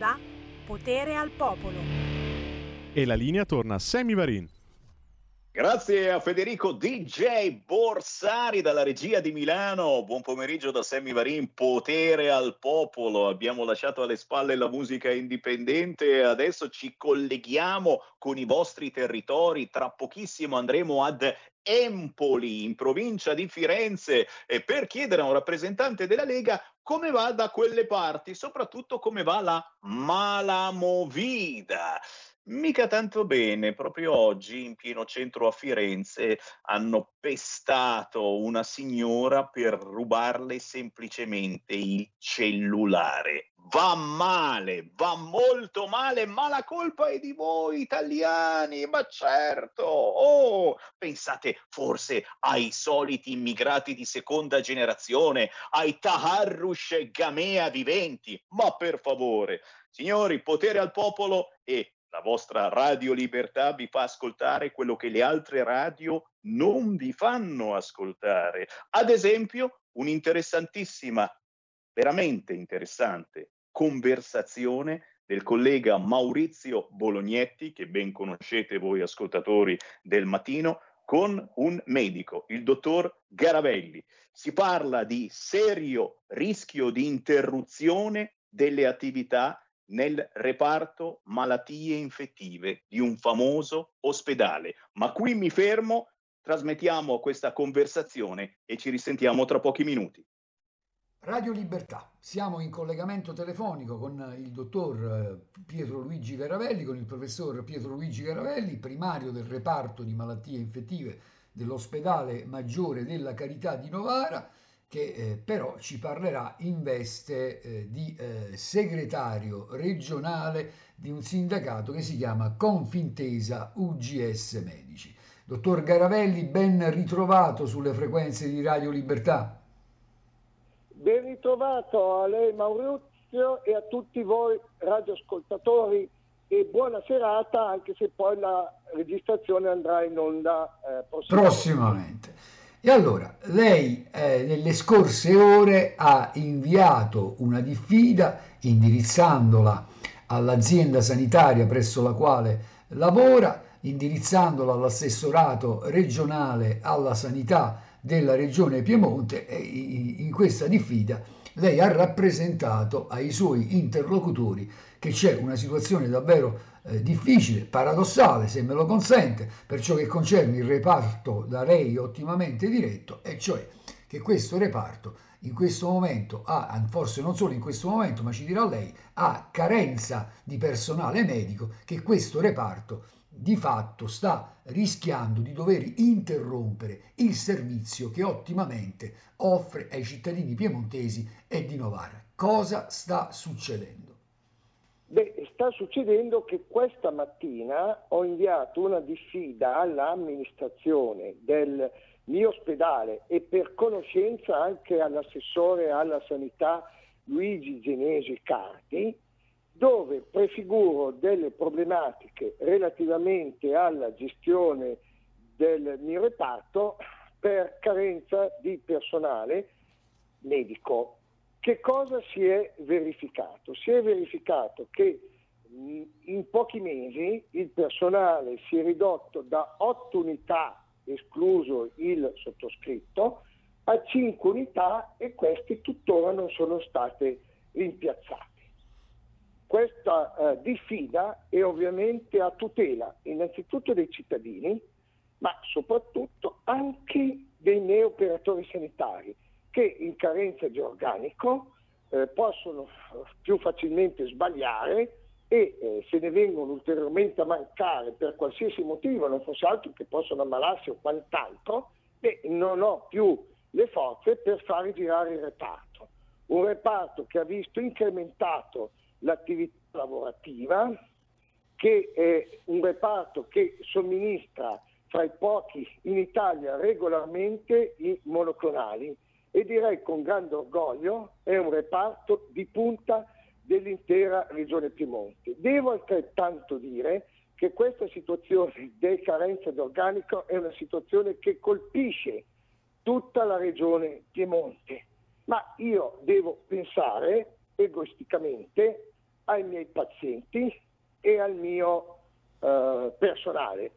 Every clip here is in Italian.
onda Potere al Popolo. E la linea torna a Sammy Varin. Grazie a Federico DJ Borsari dalla regia di Milano. Buon pomeriggio da Sammy Varin. Potere al popolo. Abbiamo lasciato alle spalle la musica indipendente e adesso ci colleghiamo con i vostri territori. Tra pochissimo andremo ad Empoli, in provincia di Firenze, per chiedere a un rappresentante della Lega come va da quelle parti, soprattutto come va la Malamovida. Mica tanto bene, proprio oggi in pieno centro a Firenze hanno pestato una signora per rubarle semplicemente il cellulare. Va male, va molto male, ma la colpa è di voi italiani, ma certo. Oh, pensate forse ai soliti immigrati di seconda generazione, ai Taharrush Gamea viventi, ma per favore, signori, potere al popolo e la vostra Radio Libertà vi fa ascoltare quello che le altre radio non vi fanno ascoltare. Ad esempio, un'interessantissima, veramente interessante conversazione del collega Maurizio Bolognetti, che ben conoscete voi ascoltatori del mattino, con un medico, il dottor Garavelli. Si parla di serio rischio di interruzione delle attività nel reparto malattie infettive di un famoso ospedale. Ma qui mi fermo, trasmettiamo questa conversazione e ci risentiamo tra pochi minuti. Radio Libertà, siamo in collegamento telefonico con il dottor eh, Pietro Luigi Garavelli, con il professor Pietro Luigi Garavelli, primario del reparto di malattie infettive dell'ospedale maggiore della Carità di Novara che eh, però ci parlerà in veste eh, di eh, segretario regionale di un sindacato che si chiama Confintesa UGS Medici. Dottor Garavelli, ben ritrovato sulle frequenze di Radio Libertà. Ben ritrovato a lei Maurizio e a tutti voi radioascoltatori e buona serata anche se poi la registrazione andrà in onda eh, prossimamente. prossimamente. E allora, lei eh, nelle scorse ore ha inviato una diffida indirizzandola all'azienda sanitaria presso la quale lavora, indirizzandola all'assessorato regionale alla sanità della regione Piemonte e in questa diffida lei ha rappresentato ai suoi interlocutori che c'è una situazione davvero eh, difficile, paradossale, se me lo consente, per ciò che concerne il reparto da lei ottimamente diretto, e cioè che questo reparto in questo momento ha, forse non solo in questo momento, ma ci dirà lei, ha carenza di personale medico, che questo reparto di fatto sta rischiando di dover interrompere il servizio che ottimamente offre ai cittadini piemontesi e di Novara. Cosa sta succedendo? Beh, sta succedendo che questa mattina ho inviato una diffida all'amministrazione del mio ospedale e per conoscenza anche all'assessore alla sanità Luigi Genesi Carti, dove prefiguro delle problematiche relativamente alla gestione del mio reparto per carenza di personale medico che cosa si è verificato? Si è verificato che in pochi mesi il personale si è ridotto da 8 unità, escluso il sottoscritto, a 5 unità e queste tuttora non sono state rimpiazzate. Questa eh, diffida è ovviamente a tutela innanzitutto dei cittadini, ma soprattutto anche dei neoperatori sanitari che in carenza di organico eh, possono più facilmente sbagliare e eh, se ne vengono ulteriormente a mancare per qualsiasi motivo, non fosse altro che possono ammalarsi o quant'altro, beh, non ho più le forze per fare girare il reparto. Un reparto che ha visto incrementato l'attività lavorativa, che è un reparto che somministra fra i pochi in Italia regolarmente i monoclonali e direi con grande orgoglio è un reparto di punta dell'intera regione Piemonte. Devo altrettanto dire che questa situazione di carenza di organico è una situazione che colpisce tutta la regione Piemonte, ma io devo pensare egoisticamente ai miei pazienti e al mio eh, personale.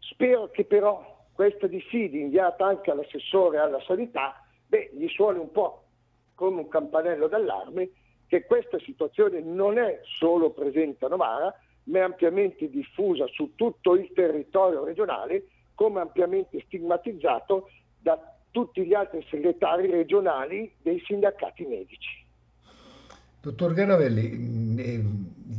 Spero che però questa diffida inviata anche all'assessore alla sanità, beh, gli suoni un po' come un campanello d'allarme che questa situazione non è solo presente a Novara, ma è ampiamente diffusa su tutto il territorio regionale, come ampiamente stigmatizzato da tutti gli altri segretari regionali dei sindacati medici. Dottor Garavelli, mm, eh,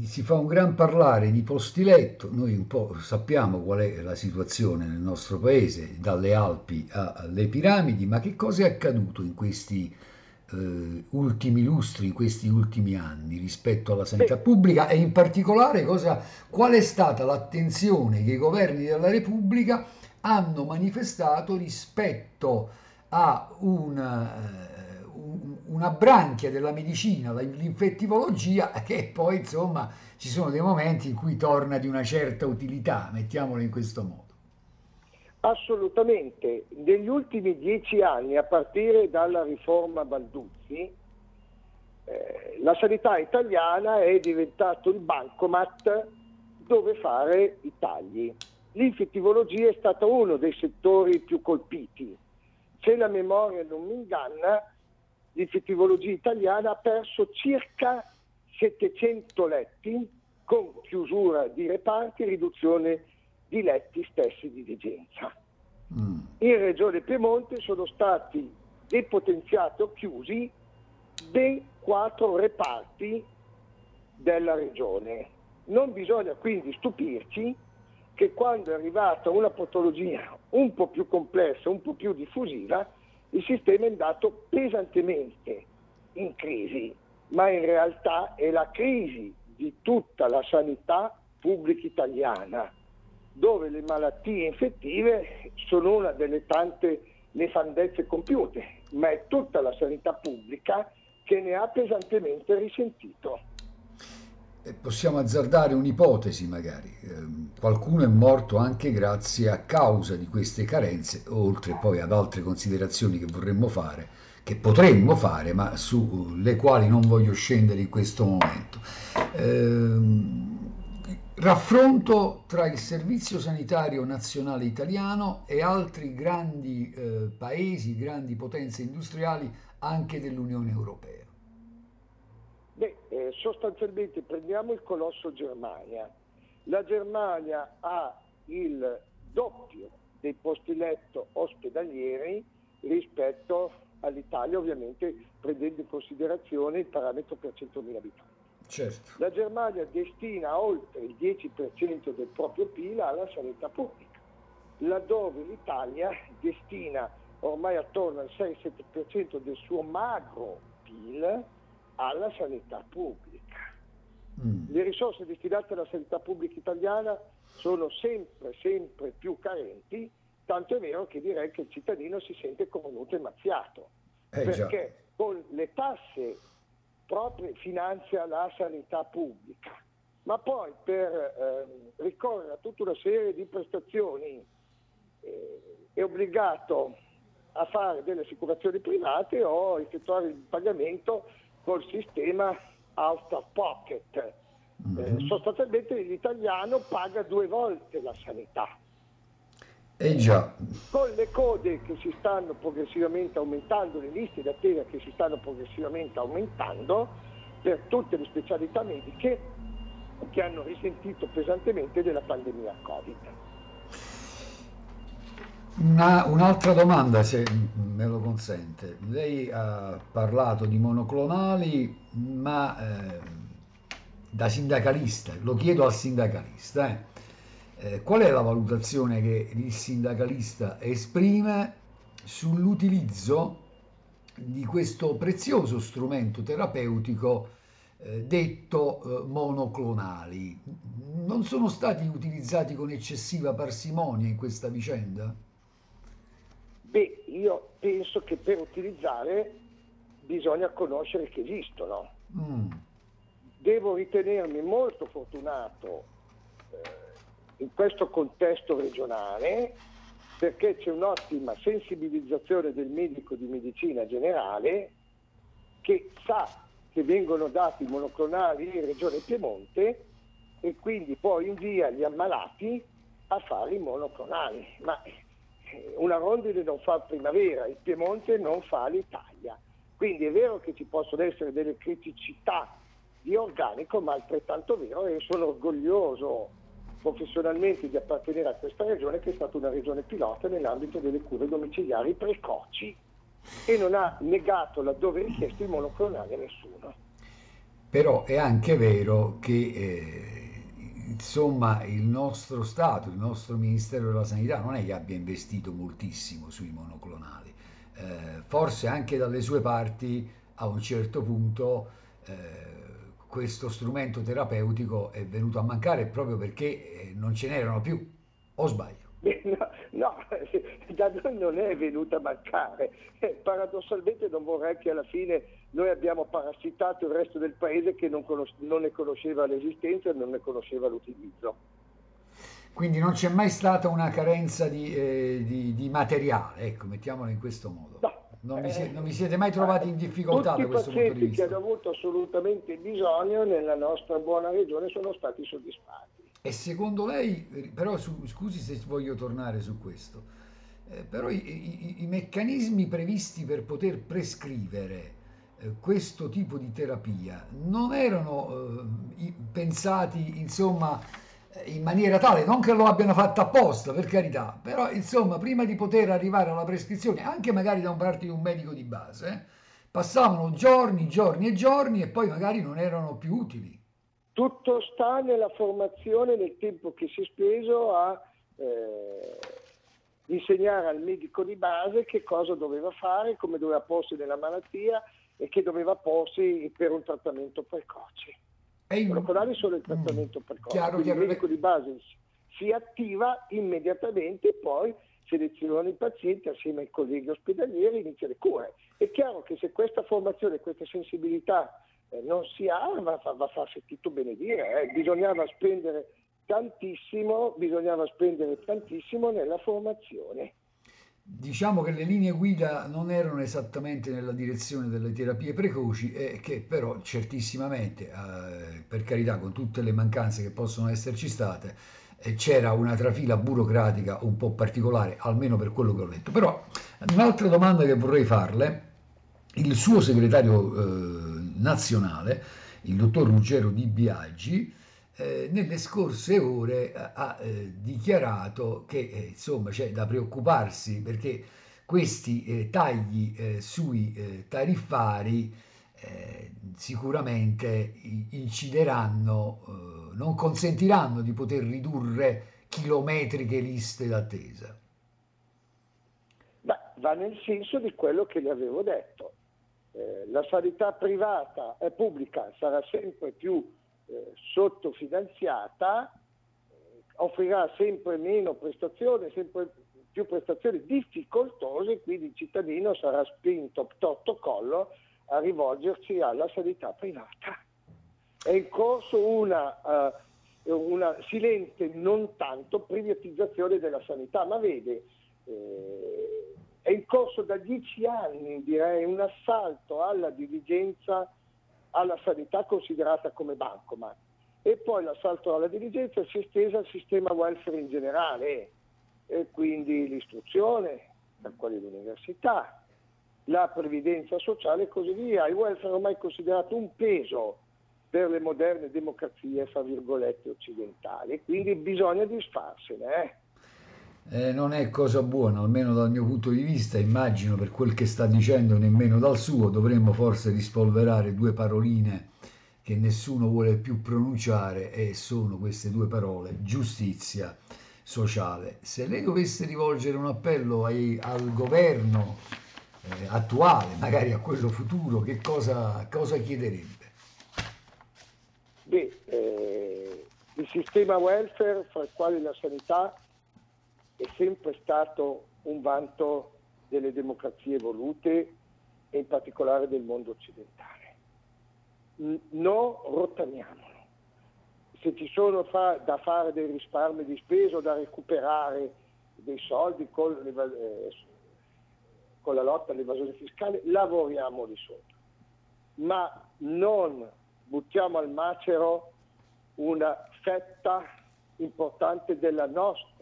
si fa un gran parlare di posti letto, noi un po' sappiamo qual è la situazione nel nostro paese, dalle Alpi alle piramidi, ma che cosa è accaduto in questi eh, ultimi lustri, in questi ultimi anni rispetto alla sanità Beh. pubblica e in particolare cosa, qual è stata l'attenzione che i governi della Repubblica hanno manifestato rispetto a una, eh, una branchia della medicina, l'infettivologia, che poi insomma ci sono dei momenti in cui torna di una certa utilità, mettiamolo in questo modo. Assolutamente. Negli ultimi dieci anni, a partire dalla riforma Balduzzi, eh, la sanità italiana è diventato il bancomat dove fare i tagli. L'infettivologia è stato uno dei settori più colpiti. Se la memoria non mi inganna, l'infettivologia italiana ha perso circa 700 letti con chiusura di reparti e riduzione di letti stessi di degenza. Mm. In Regione Piemonte sono stati depotenziati o chiusi ben quattro reparti della regione. Non bisogna quindi stupirci che quando è arrivata una patologia un po' più complessa, un po' più diffusiva, il sistema è andato pesantemente in crisi, ma in realtà è la crisi di tutta la sanità pubblica italiana, dove le malattie infettive sono una delle tante nefandezze compiute, ma è tutta la sanità pubblica che ne ha pesantemente risentito. Possiamo azzardare un'ipotesi magari, eh, qualcuno è morto anche grazie a causa di queste carenze, oltre poi ad altre considerazioni che vorremmo fare, che potremmo fare, ma sulle quali non voglio scendere in questo momento. Eh, raffronto tra il Servizio Sanitario Nazionale Italiano e altri grandi eh, paesi, grandi potenze industriali anche dell'Unione Europea. Beh, eh, sostanzialmente prendiamo il colosso Germania. La Germania ha il doppio dei posti letto ospedalieri rispetto all'Italia, ovviamente prendendo in considerazione il parametro per 100.000 abitanti. Certo. La Germania destina oltre il 10% del proprio PIL alla sanità pubblica, laddove l'Italia destina ormai attorno al 6-7% del suo magro PIL alla sanità pubblica. Mm. Le risorse destinate alla sanità pubblica italiana sono sempre, sempre più carenti, tanto è vero che direi che il cittadino si sente comunque e mazziato, eh, perché già. con le tasse proprie finanzia la sanità pubblica, ma poi per eh, ricorrere a tutta una serie di prestazioni eh, è obbligato a fare delle assicurazioni private o effettuare il pagamento col sistema out of pocket. Mm-hmm. Eh, sostanzialmente l'italiano paga due volte la sanità. Eh già. Con le code che si stanno progressivamente aumentando, le liste d'attesa che si stanno progressivamente aumentando per tutte le specialità mediche che hanno risentito pesantemente della pandemia Covid. Una, un'altra domanda, se me lo consente. Lei ha parlato di monoclonali, ma eh, da sindacalista, lo chiedo al sindacalista, eh. Eh, qual è la valutazione che il sindacalista esprime sull'utilizzo di questo prezioso strumento terapeutico eh, detto eh, monoclonali? Non sono stati utilizzati con eccessiva parsimonia in questa vicenda? Beh, io penso che per utilizzare bisogna conoscere che esistono. Mm. Devo ritenermi molto fortunato eh, in questo contesto regionale perché c'è un'ottima sensibilizzazione del medico di medicina generale che sa che vengono dati monoclonali in Regione Piemonte e quindi poi invia gli ammalati a fare i monoclonali. Ma una rondine non fa primavera, il Piemonte non fa l'Italia. Quindi è vero che ci possono essere delle criticità di organico, ma altrettanto vero e sono orgoglioso professionalmente di appartenere a questa regione che è stata una regione pilota nell'ambito delle cure domiciliari precoci e non ha negato laddove richiesto il monoclonale a nessuno. Però è anche vero che eh, insomma il nostro Stato, il nostro Ministero della Sanità non è che abbia investito moltissimo sui monoclonali, eh, forse anche dalle sue parti a un certo punto eh, questo strumento terapeutico è venuto a mancare proprio perché eh, non ce n'erano più, o sbaglio? No, da noi non è venuto a mancare. Eh, paradossalmente non vorrei che alla fine noi abbiamo parassitato il resto del paese che non, conos- non ne conosceva l'esistenza e non ne conosceva l'utilizzo. Quindi non c'è mai stata una carenza di, eh, di, di materiale, ecco, mettiamolo in questo modo. No, non vi, siete, non vi, siete, mai trovati in difficoltà Tutti da questo punto di vista? Tutti i pazienti che hanno avuto assolutamente bisogno nella nostra buona regione sono stati soddisfatti. E secondo lei, però su, scusi se voglio tornare su questo, eh, però i, i, i, meccanismi previsti per poter prescrivere eh, questo tipo di terapia non erano eh, pensati insomma in maniera tale, non che lo abbiano fatto apposta, per carità, però insomma, prima di poter arrivare alla prescrizione, anche magari da parte di un medico di base, eh, passavano giorni, giorni e giorni e poi magari non erano più utili. Tutto sta nella formazione, nel tempo che si è speso a eh, insegnare al medico di base che cosa doveva fare, come doveva porsi nella malattia e che doveva porsi per un trattamento precoce. I monocolari sono il trattamento mm. precoce, chiaro, chiaro. il medico di base si attiva immediatamente e poi seleziona i pazienti assieme ai colleghi ospedalieri e inizia le cure. È chiaro che se questa formazione, questa sensibilità eh, non si ha, va, va, va fa sentito benedire, eh. bisognava spendere tantissimo, bisognava spendere tantissimo nella formazione. Diciamo che le linee guida non erano esattamente nella direzione delle terapie precoci e che però certissimamente, eh, per carità, con tutte le mancanze che possono esserci state, eh, c'era una trafila burocratica un po' particolare, almeno per quello che ho letto. Però un'altra domanda che vorrei farle, il suo segretario eh, nazionale, il dottor Ruggero Di Biaggi, eh, nelle scorse ore eh, ha eh, dichiarato che eh, insomma c'è da preoccuparsi perché questi eh, tagli eh, sui tariffari sicuramente incideranno, non consentiranno di poter ridurre chilometriche liste d'attesa. Beh, va nel senso di quello che le avevo detto. la sanità privata e pubblica sarà sempre più eh, sottofinanziata eh, offrirà sempre meno prestazioni, sempre più prestazioni difficoltose, quindi il cittadino sarà spinto totto collo a rivolgersi alla sanità privata. È in corso una, uh, una silente, non tanto, privatizzazione della sanità, ma vede, eh, è in corso da dieci anni, direi, un assalto alla diligenza alla sanità considerata come bancomat e poi l'assalto alla diligenza si è estesa al sistema welfare in generale e quindi l'istruzione, per quali l'università, la previdenza sociale e così via. Il welfare è ormai considerato un peso per le moderne democrazie, fra virgolette, occidentali, quindi bisogna disfarsene. Eh? Eh, non è cosa buona, almeno dal mio punto di vista, immagino per quel che sta dicendo nemmeno dal suo, dovremmo forse rispolverare due paroline che nessuno vuole più pronunciare e sono queste due parole, giustizia sociale. Se lei dovesse rivolgere un appello ai, al governo eh, attuale, magari a quello futuro, che cosa, cosa chiederebbe? Beh, eh, il sistema welfare, fra il quale la sanità, è sempre stato un vanto delle democrazie evolute e in particolare del mondo occidentale. Non rottamiamolo. Se ci sono fa- da fare dei risparmi di spesa o da recuperare dei soldi con, eh, con la lotta all'evasione fiscale, lavoriamoli sopra. ma non buttiamo al macero una fetta importante della nostra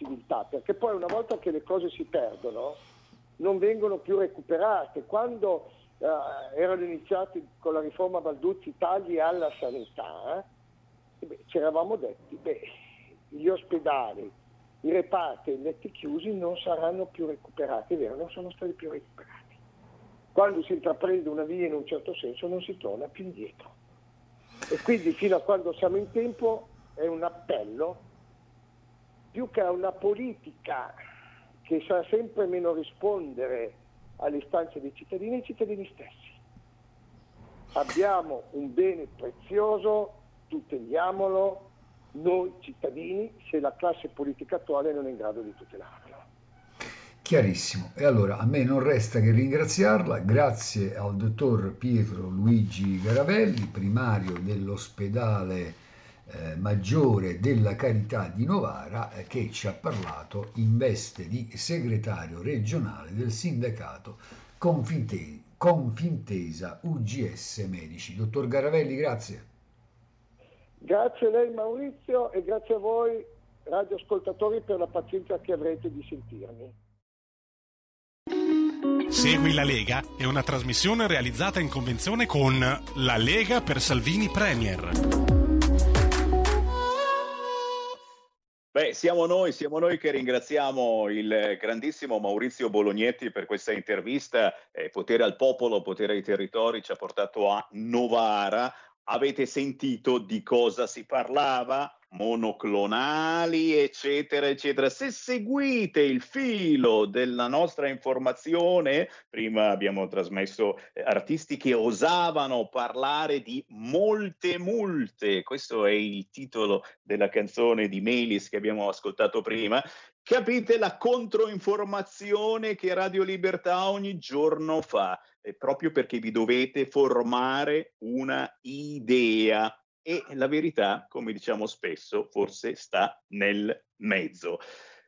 civiltà, perché poi una volta che le cose si perdono non vengono più recuperate. Quando eh, erano iniziati con la riforma Balduzzi tagli alla sanità, eh, ci eravamo detti, beh, gli ospedali, i reparti i letti chiusi non saranno più recuperati, è vero, non sono stati più recuperati. Quando si intraprende una via in un certo senso non si torna più indietro. E quindi fino a quando siamo in tempo è un appello più che a una politica che sa sempre meno rispondere alle istanze dei cittadini, ai cittadini stessi. Abbiamo un bene prezioso, tuteliamolo noi cittadini se la classe politica attuale non è in grado di tutelarlo. Chiarissimo. E allora a me non resta che ringraziarla. Grazie al dottor Pietro Luigi Garavelli, primario dell'ospedale eh, maggiore della Carità di Novara, eh, che ci ha parlato in veste di segretario regionale del sindacato Confinte- Confintesa UGS Medici. Dottor Garavelli, grazie. Grazie a lei Maurizio e grazie a voi radioascoltatori per la pazienza che avrete di sentirmi. Segui la Lega è una trasmissione realizzata in convenzione con La Lega per Salvini Premier. Beh, siamo noi, siamo noi che ringraziamo il grandissimo Maurizio Bolognetti per questa intervista. Eh, potere al popolo, potere ai territori ci ha portato a Novara, avete sentito di cosa si parlava? Monoclonali, eccetera, eccetera. Se seguite il filo della nostra informazione, prima abbiamo trasmesso eh, artisti che osavano parlare di molte multe, questo è il titolo della canzone di Melis che abbiamo ascoltato prima, capite la controinformazione che Radio Libertà ogni giorno fa? Proprio perché vi dovete formare una idea e la verità, come diciamo spesso, forse sta nel mezzo.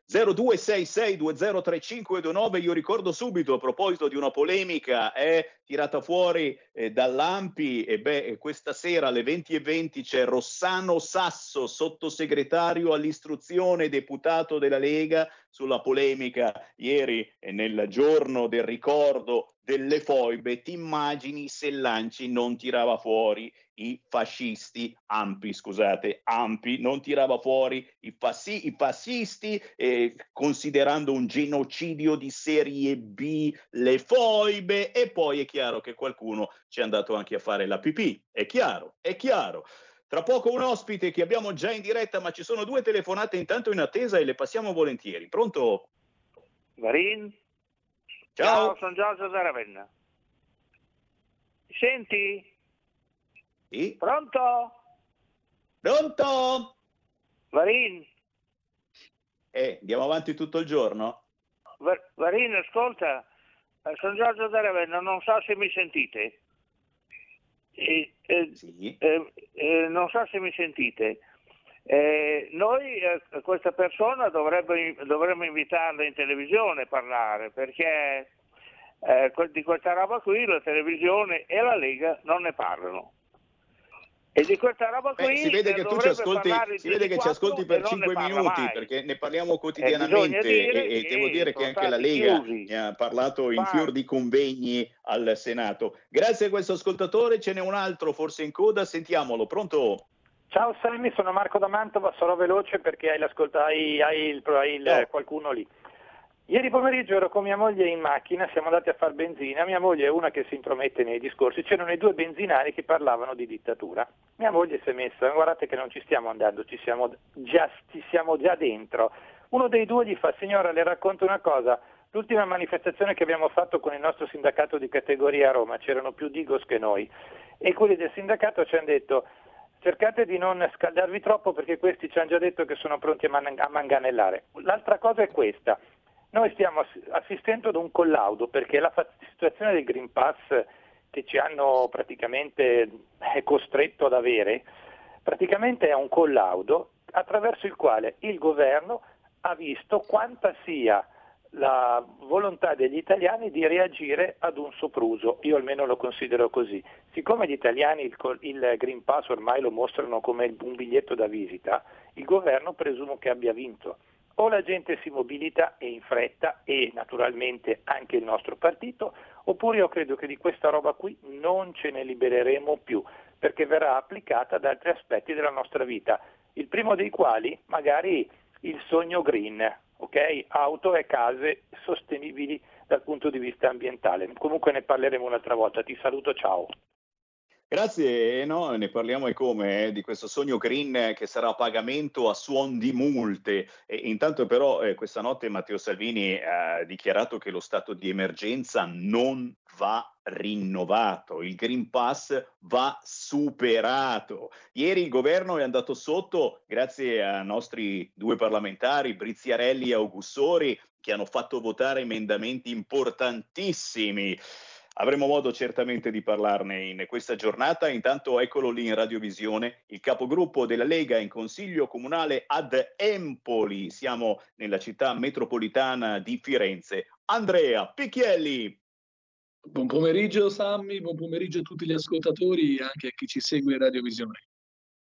0266203529, io ricordo subito a proposito di una polemica è tirata fuori eh, dall'Ampi e beh questa sera alle 20.20 20 c'è Rossano Sasso, sottosegretario all'istruzione deputato della Lega sulla polemica ieri eh, nel giorno del ricordo delle foibe, ti immagini se Lanci non tirava fuori i fascisti, Ampi scusate, Ampi non tirava fuori i, fasci, i fascisti eh, considerando un genocidio di serie B le foibe e poi è chiaro che qualcuno ci è andato anche a fare la pipì, è chiaro, è chiaro. Tra poco un ospite che abbiamo già in diretta, ma ci sono due telefonate intanto in attesa e le passiamo volentieri. Pronto? Varin? Ciao, Ciao sono Giorgio da Ravenna. Senti? Sì? Pronto? Pronto? Varin? Eh, andiamo avanti tutto il giorno? Va- Varin, ascolta, eh, sono Giorgio da Ravenna, non so se mi sentite. Eh, eh, Sì. eh, eh, non so se mi sentite. Eh, noi questa persona dovremmo invitarla in televisione a parlare perché di questa roba qui la televisione e la Lega non ne parlano. E di questa roba Beh, qui si vede che tu ci ascolti, che ci 24 ascolti per non 5 ne parla minuti mai. perché ne parliamo quotidianamente e, e devo dire che anche la Lega chiusi. ne ha parlato in fior di convegni al Senato. Grazie a questo ascoltatore, ce n'è un altro forse in coda, sentiamolo. Pronto? Ciao Sammy, sono Marco da Mantova, sarò veloce perché hai, l'ascolta- hai- hai il, hai il- qualcuno lì. Ieri pomeriggio ero con mia moglie in macchina, siamo andati a far benzina, mia moglie è una che si intromette nei discorsi, c'erano i due benzinari che parlavano di dittatura. Mia moglie si è messa, guardate che non ci stiamo andando, ci siamo già, ci siamo già dentro. Uno dei due gli fa, signora le racconto una cosa, l'ultima manifestazione che abbiamo fatto con il nostro sindacato di categoria a Roma, c'erano più Digos che noi, e quelli del sindacato ci hanno detto cercate di non scaldarvi troppo perché questi ci hanno già detto che sono pronti a, man- a manganellare. L'altra cosa è questa, noi stiamo ass- assistendo ad un collaudo perché la situazione del Green Pass che ci hanno praticamente eh, costretto ad avere, praticamente è un collaudo attraverso il quale il governo ha visto quanta sia la volontà degli italiani di reagire ad un sopruso, io almeno lo considero così. Siccome gli italiani il, il Green Pass ormai lo mostrano come un biglietto da visita, il governo presumo che abbia vinto. O la gente si mobilita e in fretta e naturalmente anche il nostro partito, oppure io credo che di questa roba qui non ce ne libereremo più, perché verrà applicata ad altri aspetti della nostra vita, il primo dei quali magari il sogno green, ok? Auto e case sostenibili dal punto di vista ambientale. Comunque ne parleremo un'altra volta. Ti saluto, ciao. Grazie, no? ne parliamo e come eh, di questo sogno green che sarà a pagamento a suon di multe. E intanto però eh, questa notte Matteo Salvini ha dichiarato che lo stato di emergenza non va rinnovato, il Green Pass va superato. Ieri il governo è andato sotto grazie ai nostri due parlamentari, Briziarelli e Augussori, che hanno fatto votare emendamenti importantissimi. Avremo modo certamente di parlarne in questa giornata. Intanto eccolo lì in radiovisione, il capogruppo della Lega in Consiglio Comunale ad Empoli. Siamo nella città metropolitana di Firenze. Andrea Picchielli. Buon pomeriggio Sammy, buon pomeriggio a tutti gli ascoltatori e anche a chi ci segue in radiovisione.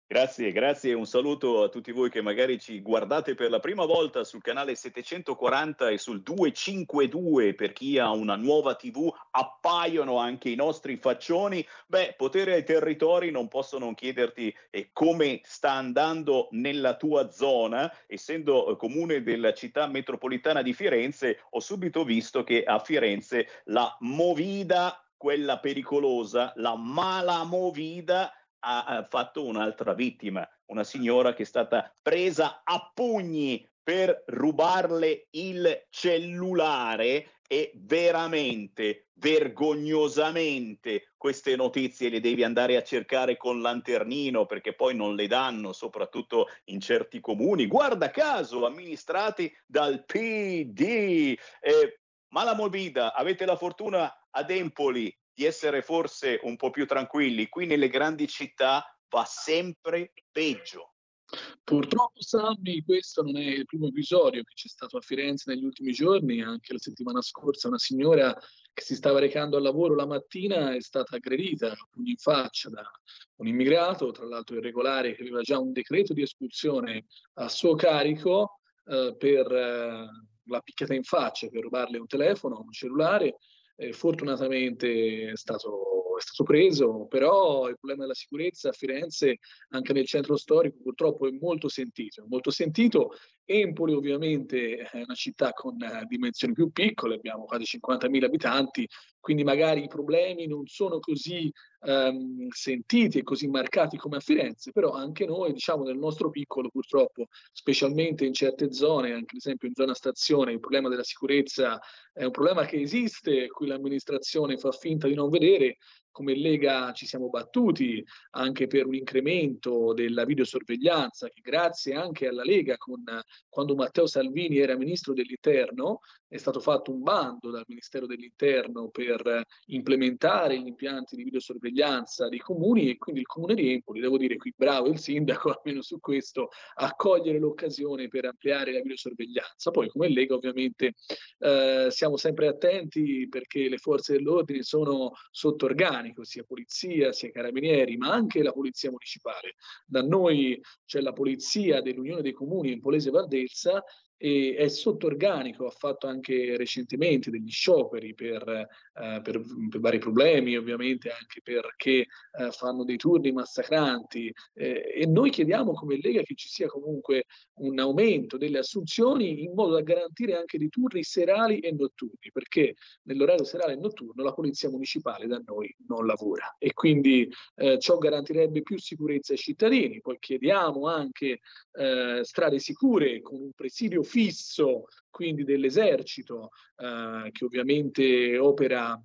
Grazie, grazie e un saluto a tutti voi che magari ci guardate per la prima volta sul canale 740 e sul 252 per chi ha una nuova TV, appaiono anche i nostri faccioni. Beh, potere ai territori, non posso non chiederti eh, come sta andando nella tua zona, essendo eh, comune della città metropolitana di Firenze, ho subito visto che a Firenze la movida quella pericolosa, la mala movida ha fatto un'altra vittima, una signora che è stata presa a pugni per rubarle il cellulare e veramente, vergognosamente queste notizie le devi andare a cercare con lanternino perché poi non le danno, soprattutto in certi comuni, guarda caso, amministrati dal PD. Eh, Malamovida, avete la fortuna ad Empoli di essere forse un po' più tranquilli. Qui nelle grandi città va sempre peggio. Purtroppo, Sammy, questo non è il primo episodio che c'è stato a Firenze negli ultimi giorni. Anche la settimana scorsa una signora che si stava recando al lavoro la mattina è stata aggredita pugni in faccia da un immigrato, tra l'altro irregolare, che aveva già un decreto di espulsione a suo carico eh, per eh, la picchiata in faccia, per rubarle un telefono, un cellulare eh, fortunatamente è stato, è stato, preso, però il problema della sicurezza a Firenze, anche nel centro storico, purtroppo è molto sentito. Molto sentito. Empoli ovviamente è una città con dimensioni più piccole, abbiamo quasi 50.000 abitanti, quindi magari i problemi non sono così um, sentiti e così marcati come a Firenze, però anche noi, diciamo, nel nostro piccolo, purtroppo, specialmente in certe zone, anche ad esempio in zona stazione, il problema della sicurezza è un problema che esiste, cui l'amministrazione fa finta di non vedere, come Lega ci siamo battuti anche per un incremento della videosorveglianza che grazie anche alla Lega con, quando Matteo Salvini era ministro dell'interno è stato fatto un bando dal Ministero dell'interno per implementare gli impianti di videosorveglianza dei comuni e quindi il comune di Empoli, devo dire qui bravo il sindaco almeno su questo, a cogliere l'occasione per ampliare la videosorveglianza. Poi come Lega ovviamente eh, siamo sempre attenti perché le forze dell'ordine sono sotto organico organico, sia polizia, sia carabinieri, ma anche la polizia municipale. Da noi c'è la polizia dell'Unione dei Comuni in Polese Valdelsa e è sotto organico, ha fatto anche recentemente degli scioperi per, eh, per, per vari problemi, ovviamente anche perché eh, fanno dei turni massacranti eh, e noi chiediamo come Lega che ci sia comunque un aumento delle assunzioni in modo da garantire anche dei turni serali e notturni, perché nell'orario serale e notturno la polizia municipale da noi non lavora e quindi eh, ciò garantirebbe più sicurezza ai cittadini. Poi chiediamo anche eh, strade sicure con un presidio fisso, quindi dell'esercito, eh, che ovviamente opera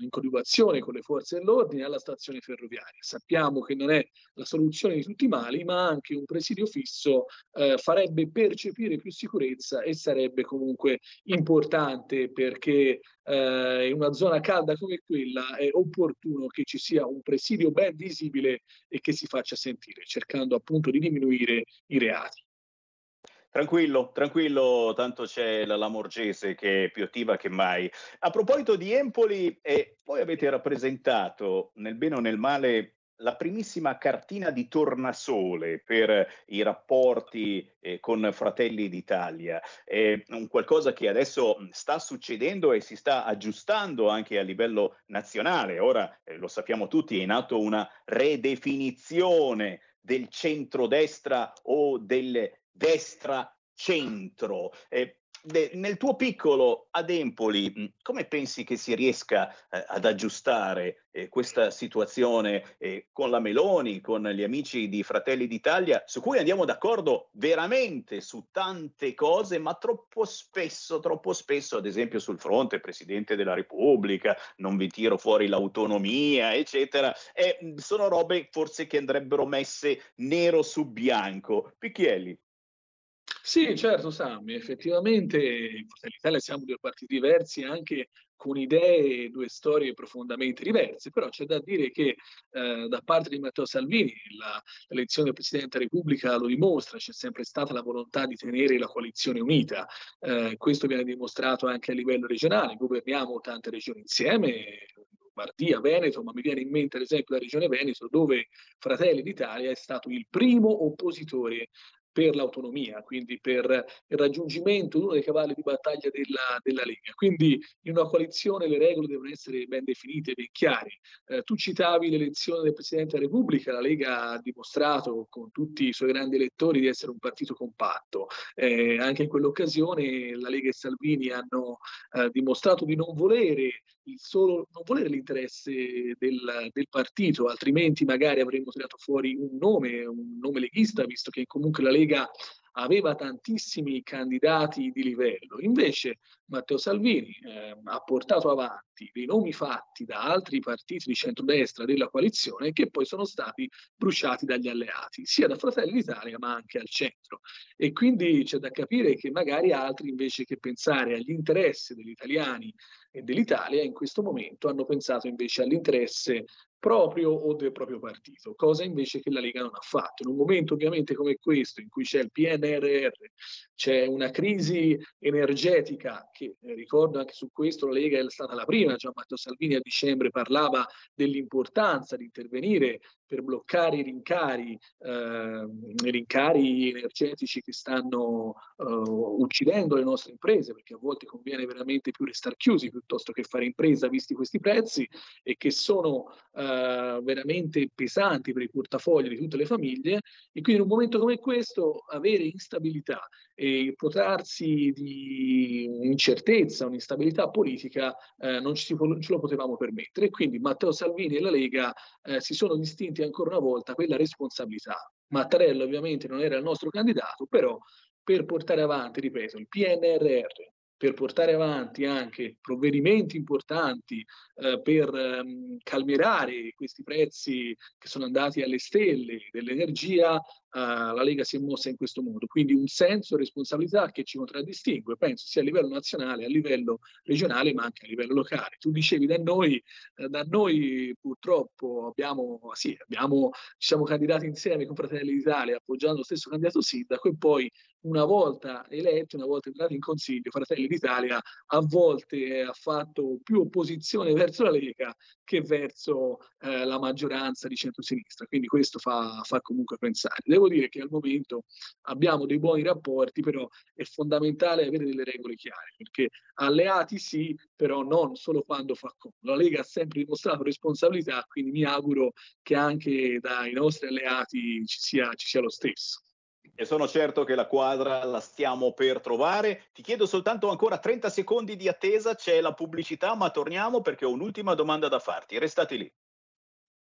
in coniugazione con le forze dell'ordine alla stazione ferroviaria. Sappiamo che non è la soluzione di tutti i mali, ma anche un presidio fisso eh, farebbe percepire più sicurezza e sarebbe comunque importante perché eh, in una zona calda come quella è opportuno che ci sia un presidio ben visibile e che si faccia sentire, cercando appunto di diminuire i reati. Tranquillo, tranquillo, tanto c'è la Lamorgese che è più attiva che mai. A proposito di Empoli, eh, voi avete rappresentato nel bene o nel male la primissima cartina di tornasole per i rapporti eh, con Fratelli d'Italia, è un qualcosa che adesso sta succedendo e si sta aggiustando anche a livello nazionale. Ora eh, lo sappiamo tutti, è in una redefinizione del centrodestra o del destra centro. Eh, nel tuo piccolo ad Empoli, come pensi che si riesca eh, ad aggiustare eh, questa situazione eh, con la Meloni, con gli amici di Fratelli d'Italia, su cui andiamo d'accordo veramente su tante cose, ma troppo spesso, troppo spesso, ad esempio sul fronte Presidente della Repubblica, non vi tiro fuori l'autonomia, eccetera, sono robe forse che andrebbero messe nero su bianco. Picchielli. Sì, certo, Sammy, effettivamente in Fratelli d'Italia siamo due partiti diversi anche con idee e due storie profondamente diverse, però c'è da dire che eh, da parte di Matteo Salvini la, l'elezione del Presidente della Repubblica lo dimostra, c'è sempre stata la volontà di tenere la coalizione unita, eh, questo viene dimostrato anche a livello regionale, governiamo tante regioni insieme, Lombardia, Veneto, ma mi viene in mente ad esempio la regione Veneto dove Fratelli d'Italia è stato il primo oppositore per l'autonomia, quindi per il raggiungimento di uno dei cavalli di battaglia della, della, Lega. Quindi in una coalizione le regole devono essere ben definite, ben chiare. Eh, tu citavi l'elezione del Presidente della Repubblica, la Lega ha dimostrato con tutti i suoi grandi elettori di essere un partito compatto. Eh, anche in quell'occasione la Lega e Salvini hanno eh, dimostrato di non volere solo, non volere l'interesse del, del, partito, altrimenti magari avremmo tirato fuori un nome, un nome leghista, visto che comunque la Lega aveva tantissimi candidati di livello. Invece Matteo Salvini eh, ha portato avanti dei nomi fatti da altri partiti di centrodestra della coalizione che poi sono stati bruciati dagli alleati, sia da Fratelli d'Italia ma anche al centro. E quindi c'è da capire che magari altri invece che pensare agli interessi degli italiani e dell'Italia in questo momento hanno pensato invece all'interesse proprio o del proprio partito, cosa invece che la Lega non ha fatto. In un momento ovviamente come questo, in cui c'è il PNRR, c'è una crisi energetica, che eh, ricordo anche su questo la Lega è stata la prima, Gian Matteo Salvini a dicembre parlava dell'importanza di intervenire per bloccare i rincari, eh, i rincari energetici che stanno eh, uccidendo le nostre imprese, perché a volte conviene veramente più restare chiusi piuttosto che fare impresa visti questi prezzi e che sono eh, veramente pesanti per i portafogli di tutte le famiglie. E quindi in un momento come questo avere instabilità e potrarsi di incertezza, un'instabilità politica eh, non ci, ce lo potevamo permettere quindi Matteo Salvini e la Lega eh, si sono distinti ancora una volta quella responsabilità. Mattarella ovviamente non era il nostro candidato, però per portare avanti, ripeto, il PNRR, per portare avanti anche provvedimenti importanti eh, per ehm, calmierare questi prezzi che sono andati alle stelle dell'energia, eh, la Lega si è mossa in questo modo. Quindi un senso di responsabilità che ci contraddistingue, penso sia a livello nazionale, a livello regionale, ma anche a livello locale. Tu dicevi da noi, eh, da noi purtroppo abbiamo, sì, abbiamo, ci siamo candidati insieme con Fratelli d'Italia appoggiando lo stesso candidato sindaco e poi una volta eletti, una volta entrati in consiglio, Fratelli d'Italia a volte ha fatto più opposizione verso la Lega che verso eh, la maggioranza di centrosinistra, quindi questo fa, fa, comunque pensare. Devo dire che al momento abbiamo dei buoni rapporti, però è fondamentale avere delle regole chiare, perché alleati sì, però non solo quando fa comodo. La Lega ha sempre dimostrato responsabilità, quindi mi auguro che anche dai nostri alleati ci sia, ci sia lo stesso e sono certo che la quadra la stiamo per trovare. Ti chiedo soltanto ancora 30 secondi di attesa, c'è la pubblicità, ma torniamo perché ho un'ultima domanda da farti. Restate lì.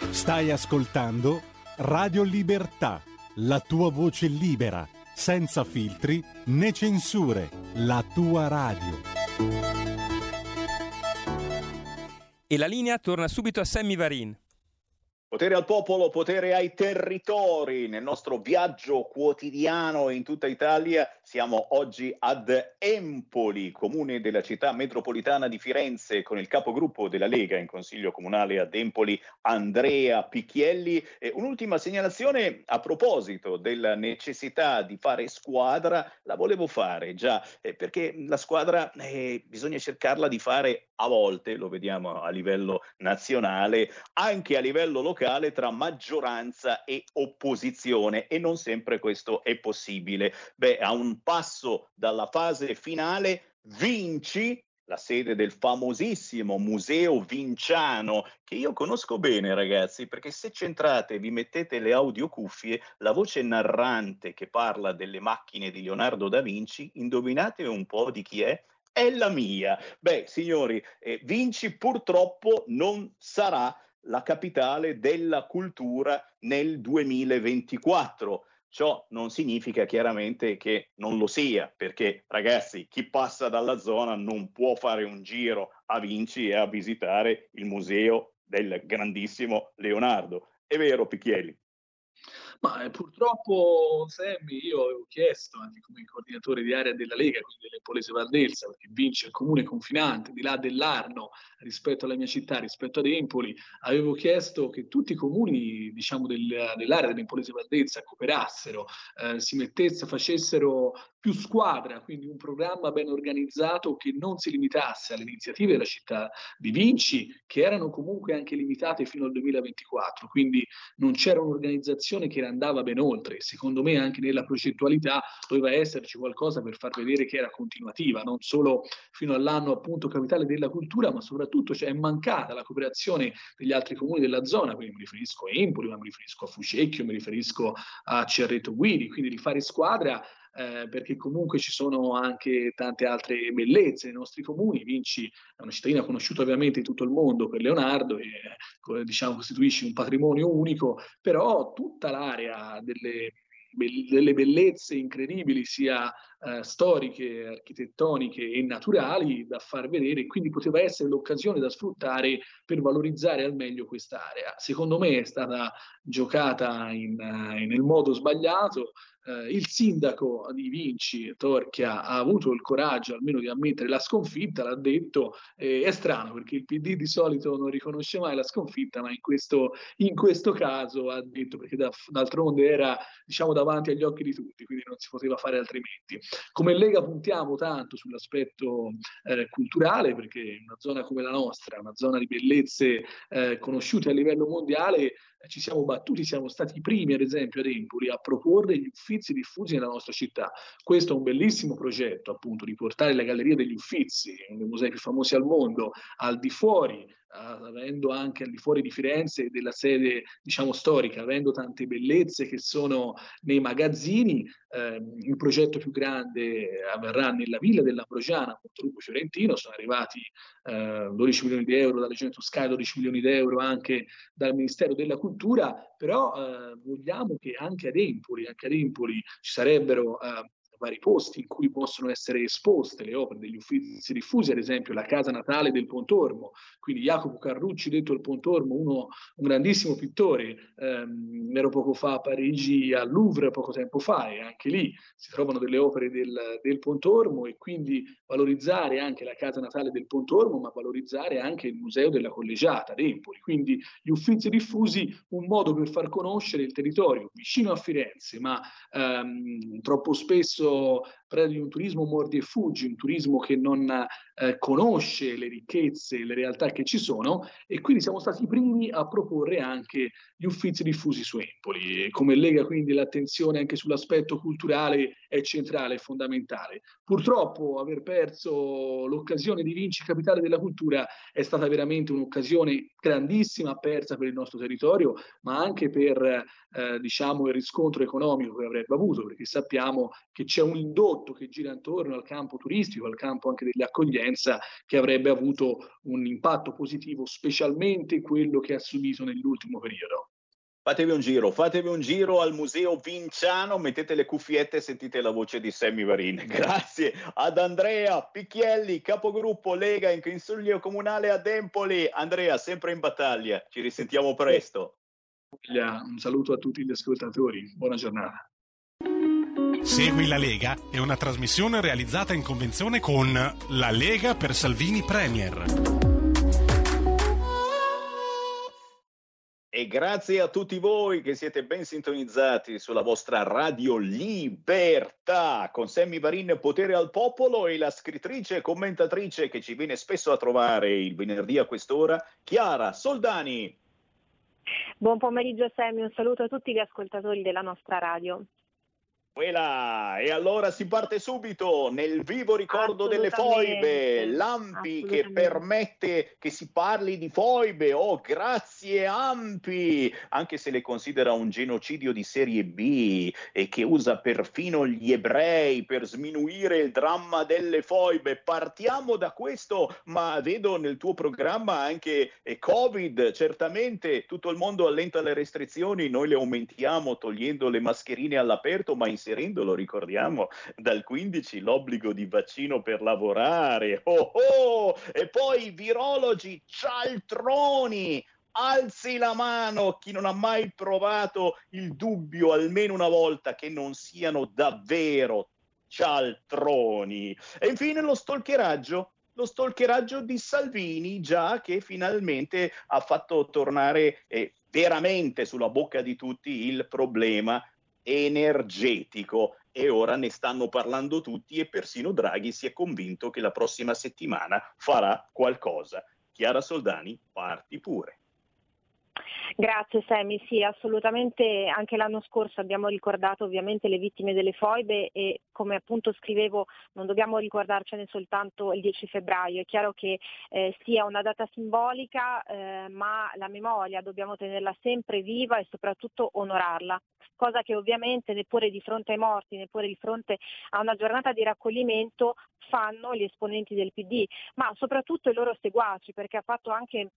Stai ascoltando Radio Libertà, la tua voce libera, senza filtri né censure, la tua radio. E la linea torna subito a Sammy Varin. Potere al popolo, potere ai territori. Nel nostro viaggio quotidiano in tutta Italia siamo oggi ad Empoli, comune della città metropolitana di Firenze, con il capogruppo della Lega in Consiglio Comunale ad Empoli, Andrea Picchielli. E un'ultima segnalazione a proposito della necessità di fare squadra, la volevo fare già, eh, perché la squadra eh, bisogna cercarla di fare a volte, lo vediamo a livello nazionale, anche a livello locale tra maggioranza e opposizione e non sempre questo è possibile. Beh, a un passo dalla fase finale, Vinci la sede del famosissimo Museo Vinciano, che io conosco bene ragazzi, perché se centrate e vi mettete le audiocuffie, la voce narrante che parla delle macchine di Leonardo da Vinci, indovinate un po' di chi è? È la mia. Beh, signori, eh, Vinci purtroppo non sarà la capitale della cultura nel 2024. Ciò non significa chiaramente che non lo sia, perché ragazzi, chi passa dalla zona non può fare un giro a Vinci e a visitare il museo del grandissimo Leonardo. È vero, Picchielli? Ma eh, purtroppo, Sammy, io avevo chiesto anche come coordinatore di area della Lega, quindi dell'Empolese Valdelsa, perché vince il comune confinante di là dell'Arno rispetto alla mia città, rispetto ad Empoli, avevo chiesto che tutti i comuni diciamo, del, dell'area dell'Empolese Valdelsa cooperassero, eh, si mettessero, facessero più squadra, quindi un programma ben organizzato che non si limitasse alle iniziative della città di Vinci, che erano comunque anche limitate fino al 2024, quindi non c'era un'organizzazione che andava ben oltre. Secondo me anche nella progettualità doveva esserci qualcosa per far vedere che era continuativa, non solo fino all'anno appunto capitale della cultura, ma soprattutto cioè, è mancata la cooperazione degli altri comuni della zona, quindi mi riferisco a Empoli, ma mi riferisco a Fucecchio, mi riferisco a Cerreto Guidi, quindi di fare squadra eh, perché comunque ci sono anche tante altre bellezze nei nostri comuni. Vinci è una cittadina conosciuta ovviamente in tutto il mondo per Leonardo e eh, diciamo, costituisce un patrimonio unico, però tutta l'area delle, delle bellezze incredibili, sia eh, storiche, architettoniche e naturali da far vedere, quindi poteva essere l'occasione da sfruttare per valorizzare al meglio quest'area. Secondo me è stata giocata in, in, nel modo sbagliato, eh, il sindaco di Vinci, Torchia, ha avuto il coraggio almeno di ammettere la sconfitta, l'ha detto, eh, è strano perché il PD di solito non riconosce mai la sconfitta, ma in questo, in questo caso ha detto perché da, d'altronde era diciamo davanti agli occhi di tutti, quindi non si poteva fare altrimenti. Come Lega puntiamo tanto sull'aspetto eh, culturale perché una zona come la nostra, una zona di bellezze eh, conosciute a livello mondiale, ci siamo battuti, siamo stati i primi, ad esempio, ad Empoli, a proporre gli uffizi diffusi nella nostra città. Questo è un bellissimo progetto, appunto, di portare la Galleria degli Uffizi, uno dei musei più famosi al mondo, al di fuori avendo anche al di fuori di Firenze della sede diciamo storica, avendo tante bellezze che sono nei magazzini, eh, il progetto più grande avverrà nella villa dell'Ambrosiana, Montelupo Fiorentino, sono arrivati eh, 12 milioni di euro dalla Regione Toscana, 12 milioni di euro anche dal Ministero della Cultura, però eh, vogliamo che anche ad Empoli, anche ad Empoli ci sarebbero eh, vari posti in cui possono essere esposte le opere degli uffizi diffusi, ad esempio la casa natale del Pontormo, quindi Jacopo Carrucci, detto il Pontormo, uno, un grandissimo pittore, ehm, ero poco fa a Parigi al Louvre poco tempo fa e anche lì si trovano delle opere del, del Pontormo e quindi valorizzare anche la casa natale del Pontormo, ma valorizzare anche il Museo della Collegiata ad Empoli, quindi gli uffizi diffusi, un modo per far conoscere il territorio vicino a Firenze, ma ehm, troppo spesso turismo, preda di un turismo mordi e fuggi, un turismo che non eh, conosce le ricchezze, le realtà che ci sono e quindi siamo stati i primi a proporre anche gli uffizi diffusi su Empoli. E come Lega quindi l'attenzione anche sull'aspetto culturale è centrale, è fondamentale. Purtroppo aver perso l'occasione di Vinci Capitale della Cultura è stata veramente un'occasione grandissima persa per il nostro territorio, ma anche per eh, diciamo, il riscontro economico che avrebbe avuto, perché sappiamo che c'è un indotto che gira intorno al campo turistico, al campo anche dell'accoglienza, che avrebbe avuto un impatto positivo, specialmente quello che ha subito nell'ultimo periodo. Fatevi un giro, fatevi un giro al Museo Vinciano, mettete le cuffiette e sentite la voce di Sammy Varin. Grazie ad Andrea Picchielli, capogruppo Lega in Consiglio Comunale ad Empoli. Andrea, sempre in battaglia, ci risentiamo presto. Un saluto a tutti gli ascoltatori, buona giornata. Segui la Lega è una trasmissione realizzata in convenzione con La Lega per Salvini Premier. E grazie a tutti voi che siete ben sintonizzati sulla vostra Radio Libertà con Sammy Varin Potere al Popolo e la scrittrice e commentatrice che ci viene spesso a trovare il venerdì a quest'ora, Chiara Soldani. Buon pomeriggio Sammy, un saluto a tutti gli ascoltatori della nostra radio. Quella. E allora si parte subito nel vivo ricordo delle foibe, l'AMPI che permette che si parli di foibe. Oh, grazie AMPI, anche se le considera un genocidio di serie B e che usa perfino gli ebrei per sminuire il dramma delle foibe. Partiamo da questo, ma vedo nel tuo programma anche eh, Covid, certamente tutto il mondo allenta le restrizioni, noi le aumentiamo togliendo le mascherine all'aperto, ma in inserendo, lo ricordiamo, dal 15 l'obbligo di vaccino per lavorare. Oh, oh! E poi virologi cialtroni alzi la mano chi non ha mai provato il dubbio almeno una volta che non siano davvero cialtroni. E infine lo stalkeraggio, lo stalkeraggio di Salvini, già che finalmente ha fatto tornare eh, veramente sulla bocca di tutti il problema energetico e ora ne stanno parlando tutti e persino Draghi si è convinto che la prossima settimana farà qualcosa. Chiara Soldani, parti pure. Grazie Semi, sì assolutamente anche l'anno scorso abbiamo ricordato ovviamente le vittime delle foibe e come appunto scrivevo non dobbiamo ricordarcene soltanto il 10 febbraio, è chiaro che eh, sia una data simbolica eh, ma la memoria dobbiamo tenerla sempre viva e soprattutto onorarla cosa che ovviamente neppure di fronte ai morti, neppure di fronte a una giornata di raccoglimento fanno gli esponenti del PD, ma soprattutto i loro seguaci, perché ha fatto anche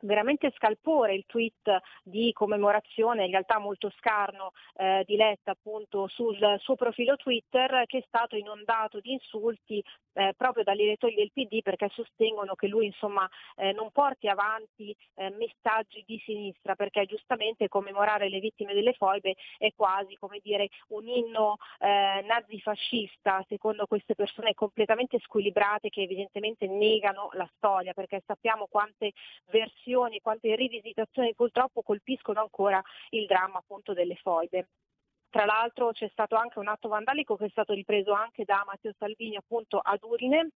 veramente scalpore il tweet di commemorazione, in realtà molto scarno, eh, di Letta appunto sul suo profilo Twitter che è stato inondato di insulti eh, proprio dagli elettori del PD perché sostengono che lui insomma eh, non porti avanti eh, messaggi di sinistra perché giustamente commemorare le vittime delle foibe è quasi come dire un inno eh, nazifascista secondo queste persone completamente squilibrate che evidentemente negano la storia perché sappiamo quante versioni, quante rivisitazioni purtroppo colpiscono ancora il dramma appunto delle foibe. Tra l'altro c'è stato anche un atto vandalico che è stato ripreso anche da Matteo Salvini appunto ad Urine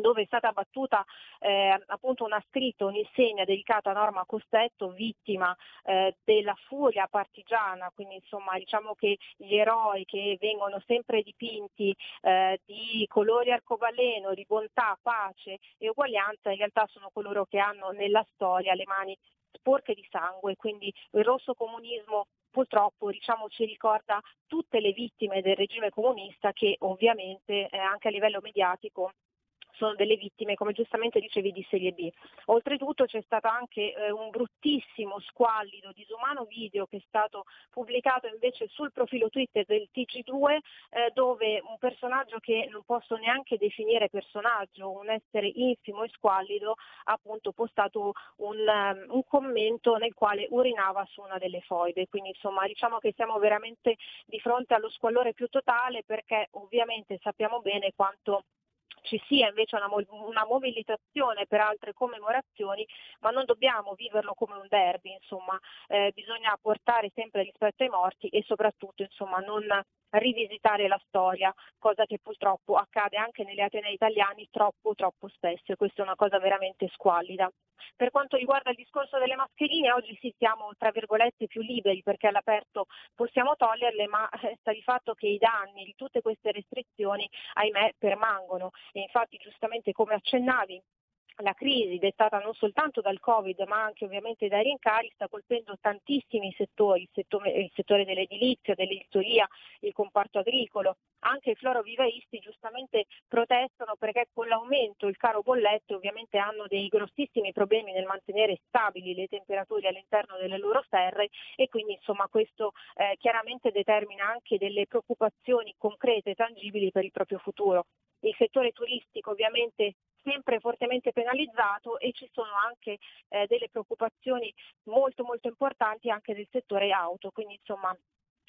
dove è stata abbattuta eh, appunto una scritta, un'insegna dedicata a Norma Costetto, vittima eh, della furia partigiana, quindi insomma diciamo che gli eroi che vengono sempre dipinti eh, di colori arcobaleno, di bontà, pace e uguaglianza, in realtà sono coloro che hanno nella storia le mani sporche di sangue, quindi il rosso comunismo purtroppo diciamo, ci ricorda tutte le vittime del regime comunista che ovviamente eh, anche a livello mediatico sono delle vittime, come giustamente dicevi, di serie B. Oltretutto c'è stato anche eh, un bruttissimo, squallido, disumano video che è stato pubblicato invece sul profilo Twitter del TG2 eh, dove un personaggio che non posso neanche definire personaggio, un essere infimo e squallido, ha appunto postato un, um, un commento nel quale urinava su una delle foibe. Quindi insomma diciamo che siamo veramente di fronte allo squallore più totale perché ovviamente sappiamo bene quanto ci sia invece una, una, mobilitazione per altre commemorazioni, ma non dobbiamo viverlo come un derby, insomma, eh, bisogna portare sempre rispetto ai morti e soprattutto insomma, non rivisitare la storia, cosa che purtroppo accade anche negli Atenei italiani troppo troppo spesso e questa è una cosa veramente squallida. Per quanto riguarda il discorso delle mascherine, oggi sì siamo tra virgolette più liberi perché all'aperto possiamo toglierle, ma eh, sta di fatto che i danni di tutte queste restrizioni, ahimè, permangono e infatti giustamente come accennavi la crisi dettata non soltanto dal Covid ma anche ovviamente dai rincari sta colpendo tantissimi settori, il settore, il settore dell'edilizia, dell'editoria, il comparto agricolo, anche i florovivaisti giustamente protestano perché con l'aumento, il caro bollette ovviamente hanno dei grossissimi problemi nel mantenere stabili le temperature all'interno delle loro serre e quindi insomma questo eh, chiaramente determina anche delle preoccupazioni concrete e tangibili per il proprio futuro. Il settore turistico ovviamente sempre fortemente penalizzato e ci sono anche eh, delle preoccupazioni molto molto importanti anche del settore auto, quindi insomma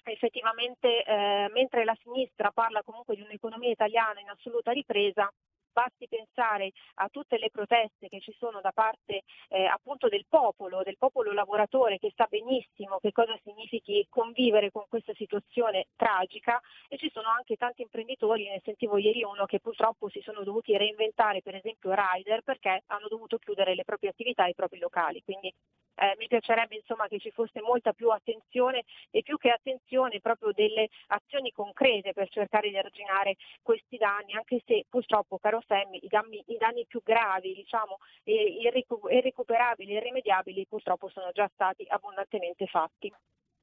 effettivamente eh, mentre la sinistra parla comunque di un'economia italiana in assoluta ripresa, basti pensare a tutte le proteste che ci sono da parte eh, appunto del popolo, del popolo lavoratore che sa benissimo che cosa significhi convivere con questa situazione tragica e ci sono anche tanti imprenditori, ne sentivo ieri uno che purtroppo si sono dovuti reinventare per esempio rider perché hanno dovuto chiudere le proprie attività i propri locali. Quindi eh, mi piacerebbe insomma che ci fosse molta più attenzione e più che attenzione proprio delle azioni concrete per cercare di arginare questi danni, anche se purtroppo, caro Sammy, i danni, i danni più gravi, diciamo, irrecuperabili, irrimediabili, purtroppo sono già stati abbondantemente fatti.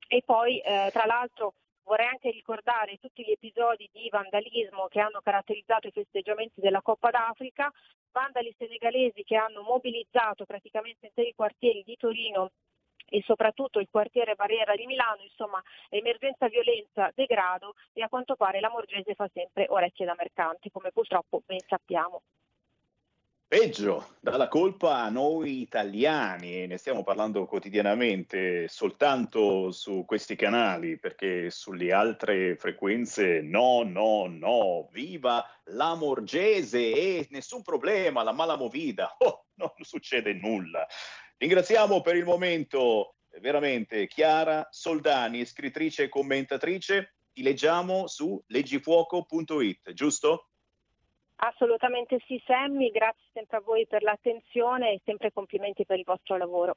E poi, eh, tra l'altro, Vorrei anche ricordare tutti gli episodi di vandalismo che hanno caratterizzato i festeggiamenti della Coppa d'Africa, vandali senegalesi che hanno mobilizzato praticamente interi quartieri di Torino e soprattutto il quartiere Barriera di Milano, insomma emergenza violenza, degrado e a quanto pare la Morgese fa sempre orecchie da mercante, come purtroppo ben sappiamo. Peggio, dalla colpa a noi italiani, ne stiamo parlando quotidianamente soltanto su questi canali, perché sulle altre frequenze no, no, no, viva la Morgese e nessun problema, la mala movida, oh, non succede nulla. Ringraziamo per il momento veramente Chiara Soldani, scrittrice e commentatrice, ti leggiamo su leggifuoco.it, giusto? Assolutamente sì, Sammy, grazie sempre a voi per l'attenzione e sempre complimenti per il vostro lavoro.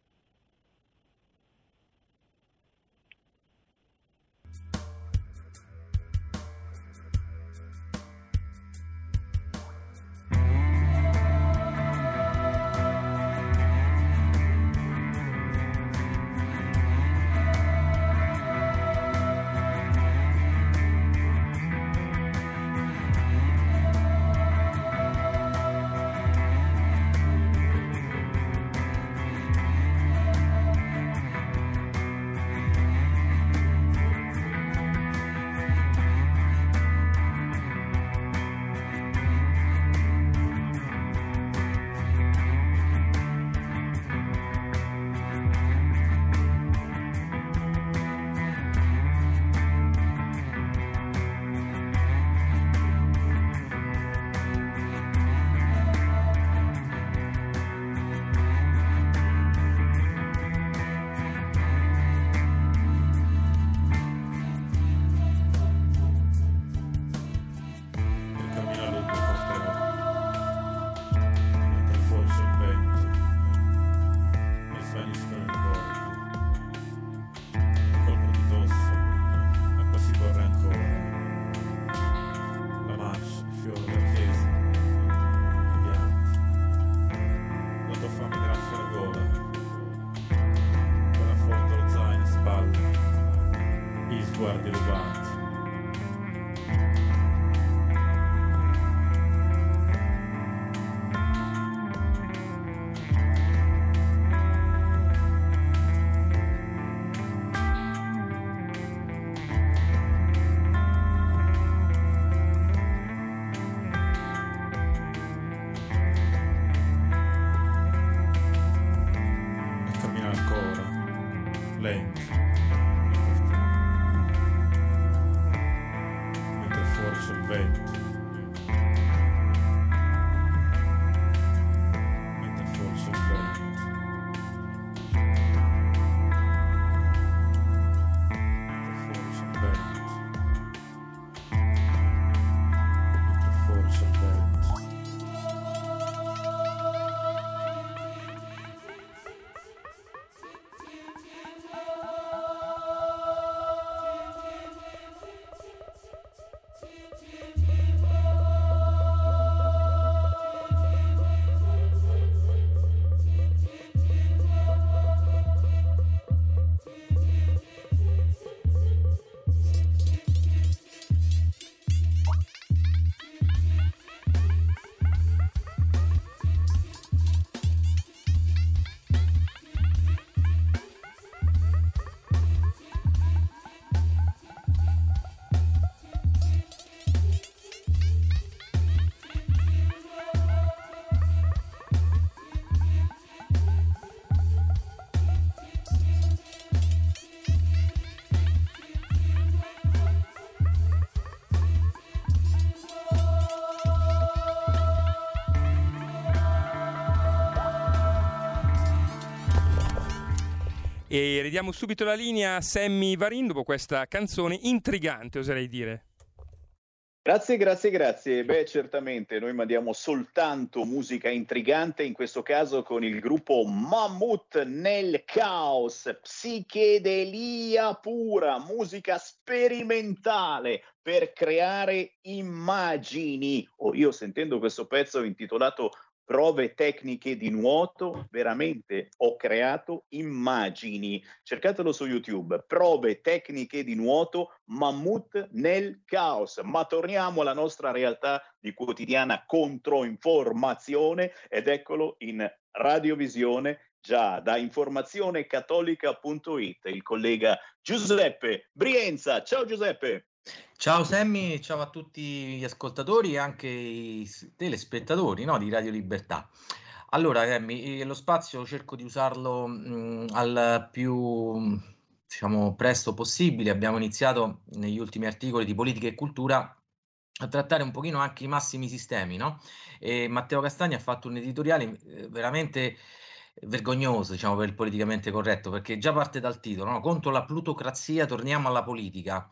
guardi le parti. E ridiamo subito la linea a Sammy Varin dopo questa canzone intrigante, oserei dire. Grazie, grazie, grazie. Beh, certamente noi mandiamo soltanto musica intrigante, in questo caso con il gruppo Mammut nel caos, psichedelia pura, musica sperimentale per creare immagini. Oh, io sentendo questo pezzo intitolato prove tecniche di nuoto, veramente ho creato immagini. Cercatelo su YouTube, prove tecniche di nuoto, mammut nel caos. Ma torniamo alla nostra realtà di quotidiana controinformazione ed eccolo in radiovisione già da informazionecattolica.it il collega Giuseppe Brienza. Ciao Giuseppe. Ciao Sammy, ciao a tutti gli ascoltatori e anche i telespettatori no, di Radio Libertà. Allora, Sammy, eh, lo spazio cerco di usarlo mh, al più diciamo, presto possibile. Abbiamo iniziato negli ultimi articoli di politica e cultura a trattare un pochino anche i massimi sistemi, no? E Matteo Castagni ha fatto un editoriale eh, veramente vergognoso, diciamo, per il politicamente corretto, perché già parte dal titolo, no? Contro la plutocrazia torniamo alla politica.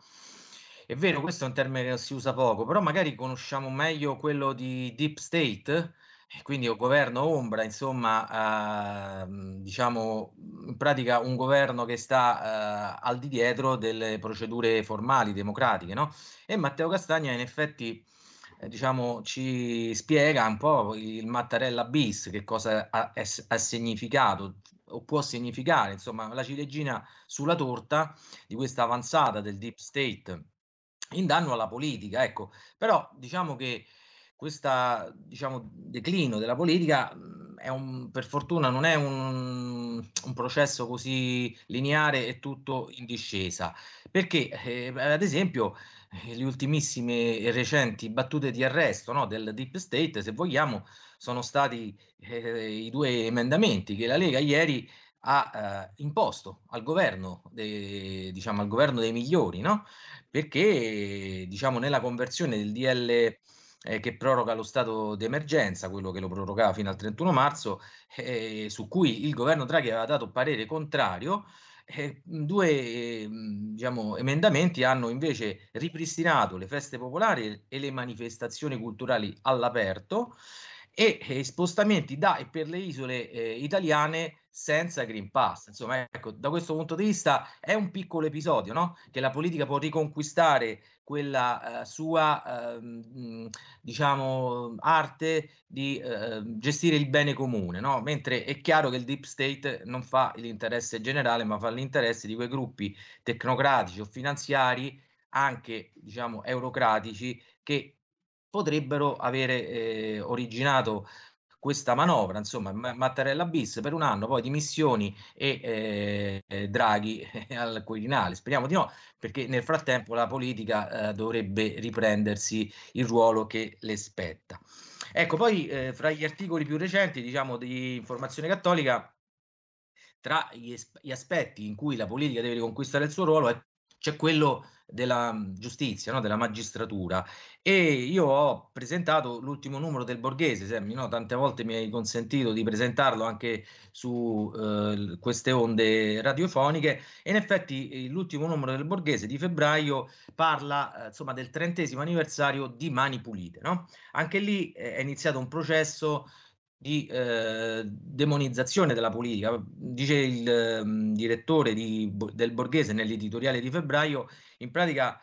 È vero, questo è un termine che si usa poco, però magari conosciamo meglio quello di deep state, quindi un governo ombra, insomma, eh, diciamo in pratica un governo che sta eh, al di dietro delle procedure formali democratiche, no? E Matteo Castagna in effetti eh, diciamo ci spiega un po' il Mattarella bis, che cosa ha, ha significato o può significare, insomma, la ciliegina sulla torta di questa avanzata del deep state in danno alla politica. Ecco, però diciamo che questo diciamo, declino della politica mhmm, un, per fortuna non è un, un, processo così lineare e tutto in discesa, perché eh, ad esempio eh, le ultimissime e recenti battute di arresto no, del Deep State, se vogliamo, sono stati eh, i due emendamenti che la Lega ieri ha eh, imposto al governo, de, diciamo, al governo dei migliori, no? Perché diciamo, nella conversione del DL eh, che proroga lo stato d'emergenza, quello che lo prorogava fino al 31 marzo, eh, su cui il governo Draghi aveva dato parere contrario, eh, due diciamo, emendamenti hanno invece ripristinato le feste popolari e le manifestazioni culturali all'aperto e eh, spostamenti da e per le isole eh, italiane senza Green Pass. Insomma, ecco, da questo punto di vista è un piccolo episodio, no? Che la politica può riconquistare quella uh, sua, uh, diciamo, arte di uh, gestire il bene comune, no? Mentre è chiaro che il deep state non fa l'interesse generale, ma fa l'interesse di quei gruppi tecnocratici o finanziari, anche, diciamo, eurocratici, che potrebbero avere eh, originato questa manovra, insomma, Mattarella bis per un anno, poi dimissioni e eh, Draghi al Quirinale. Speriamo di no, perché nel frattempo la politica eh, dovrebbe riprendersi il ruolo che le spetta. Ecco, poi eh, fra gli articoli più recenti, diciamo, di Informazione Cattolica, tra gli, gli aspetti in cui la politica deve riconquistare il suo ruolo è c'è quello della mhmm, giustizia, no? della magistratura. E io ho presentato l'ultimo numero del Borghese, Semmi, no? tante volte mi hai consentito di presentarlo anche su eh, queste onde radiofoniche e in effetti l'ultimo numero del Borghese di febbraio parla eh, insomma del trentesimo anniversario di Mani Pulite. No? Anche lì eh, è iniziato un processo di eh, demonizzazione della politica. Dice il eh, direttore di, del Borghese nell'editoriale di febbraio, in pratica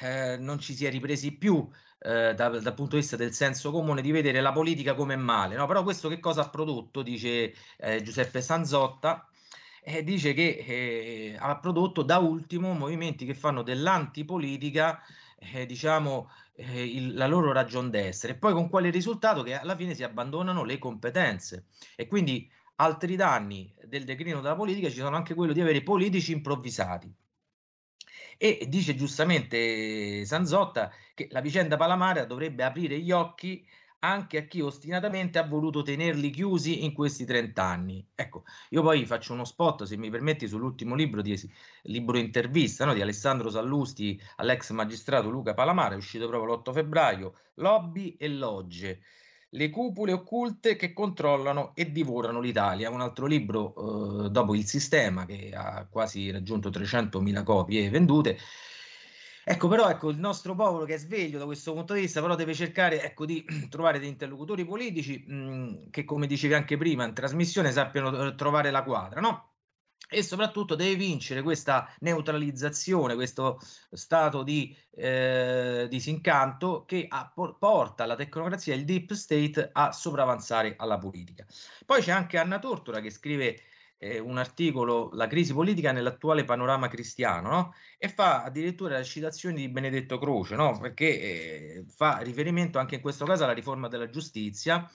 eh, non ci si è ripresi più eh, da, dal punto di vista del senso comune di vedere la politica come male. No? Però questo che cosa ha prodotto, dice eh, Giuseppe Sanzotta, eh, dice che ha prodotto da ultimo movimenti che fanno dell'antipolitica eh, diciamo, eh, il, la loro ragion d'essere. Poi con quale risultato? Che alla fine si abbandonano le competenze. E quindi altri danni del declino della politica ci sono anche quello di avere politici improvvisati. E dice giustamente Sanzotta che la vicenda Palamara dovrebbe aprire gli occhi anche a chi ostinatamente ha voluto tenerli chiusi in questi 30 anni. Ecco, io poi faccio uno spot, se mi permetti, sull'ultimo libro di libro intervista no, di Alessandro Sallusti all'ex magistrato Luca Palamara, è uscito proprio l'8 febbraio, Lobby e Logge. le cupole occulte che controllano e divorano l'Italia. Un altro libro eh, dopo Il Sistema che ha quasi raggiunto 300.000 copie vendute. Ecco, però ecco, il nostro popolo che è sveglio da questo punto di vista, però deve cercare ecco, di trovare dei interlocutori politici mh, che, come dicevi anche prima, in trasmissione sappiano eh, trovare la quadra, no? e soprattutto deve vincere questa neutralizzazione, questo stato di eh, disincanto che ha, porta la tecnocrazia il deep state a sopravanzare alla politica. Poi c'è anche Anna Tortora che scrive eh, un articolo, La crisi politica nell'attuale panorama cristiano, no? e fa addirittura la citazione di Benedetto Croce, no? perché eh, fa riferimento anche in questo caso alla riforma della giustizia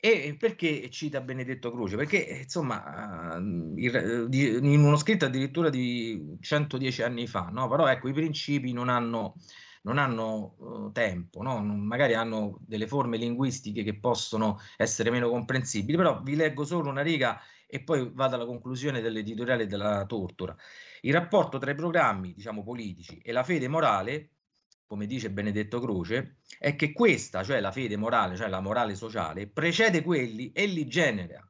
e perché cita Benedetto Croce? Perché insomma, in uno scritto addirittura di 110 anni fa, no? però ecco, i principi non hanno, non hanno tempo, no? magari hanno delle forme linguistiche che possono essere meno comprensibili, però vi leggo solo una riga e poi vado alla conclusione dell'editoriale della tortura. Il rapporto tra i programmi, diciamo, politici e la fede morale come dice Benedetto Croce, è che questa, cioè la fede morale, cioè la morale sociale, precede quelli e li genera.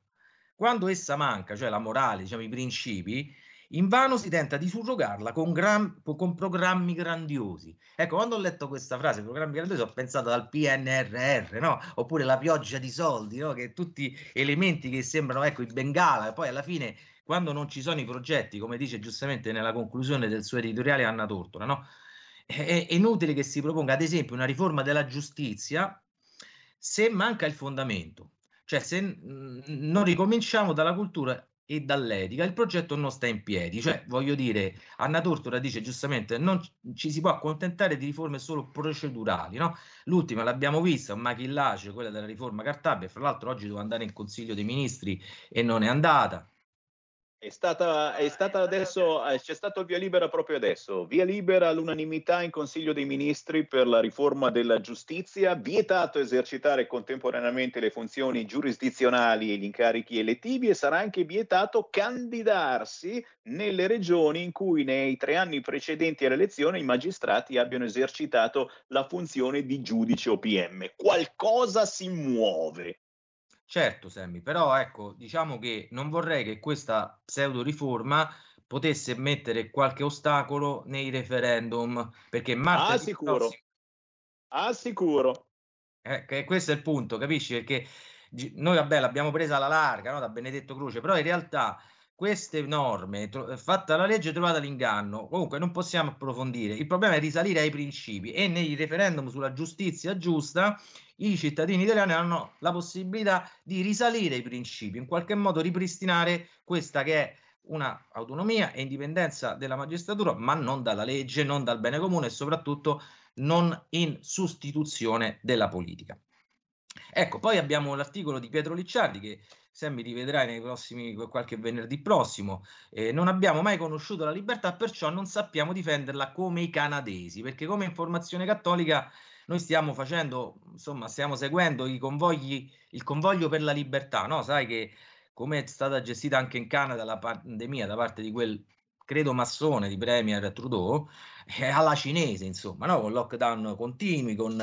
Quando essa manca, cioè la morale, diciamo i principi, invano si tenta di surrogarla con, gran, con, programmi grandiosi. Ecco, quando ho letto questa frase, programmi grandiosi, ho pensato al PNRR, no? Oppure la pioggia di soldi, no? Che tutti elementi che sembrano, ecco, i bengala, e poi alla fine, quando non ci sono i progetti, come dice giustamente nella conclusione del suo editoriale Anna Tortora, no? è, è inutile che si proponga, ad esempio, una riforma della giustizia se manca il fondamento, cioè se non ricominciamo dalla cultura e dall'etica, il progetto non sta in piedi. Cioè, voglio dire, Anna Tortora dice giustamente, non ci si può accontentare di riforme solo procedurali, no? L'ultima l'abbiamo vista, un machillaggio, quella della riforma Cartabia, fra l'altro oggi doveva andare in Consiglio dei Ministri e non è andata. È stata, è stata adesso, eh, c'è stato il via libera proprio adesso, via libera all'unanimità in Consiglio dei Ministri per la riforma della giustizia, vietato esercitare contemporaneamente le funzioni giurisdizionali e gli incarichi elettivi e sarà anche vietato candidarsi nelle regioni in cui nei tre anni precedenti all'elezione i magistrati abbiano esercitato la funzione di giudice o PM. Qualcosa si muove. Certo, Sammy, però ecco, diciamo che non vorrei che questa pseudo riforma potesse mettere qualche ostacolo nei referendum, perché martedì ah, sicuro. Prossimo... Ah, sicuro. Eh, questo è il punto, capisci? Perché noi, vabbè, l'abbiamo presa alla larga no? da Benedetto Croce, però in realtà queste norme, tro- fatta la legge, trovata l'inganno. Comunque non possiamo approfondire. Il problema è risalire ai principi e nei referendum sulla giustizia giusta i cittadini italiani hanno la possibilità di risalire ai principi, in qualche modo ripristinare questa che è una autonomia e indipendenza della magistratura, ma non dalla legge, non dal bene comune e soprattutto non in sostituzione della politica. Ecco, poi abbiamo l'articolo di Pietro Licciardi che se mi rivedrai nei prossimi, qualche venerdì prossimo. Eh, non abbiamo mai conosciuto la libertà, perciò non sappiamo difenderla come i canadesi, perché come informazione cattolica noi stiamo facendo, insomma, stiamo seguendo i convogli, il convoglio per la libertà, no? Sai che come è stata gestita anche in Canada la pandemia da parte di quel credo massone di Premier Trudeau, eh, alla cinese, insomma, no? con lockdown continui, con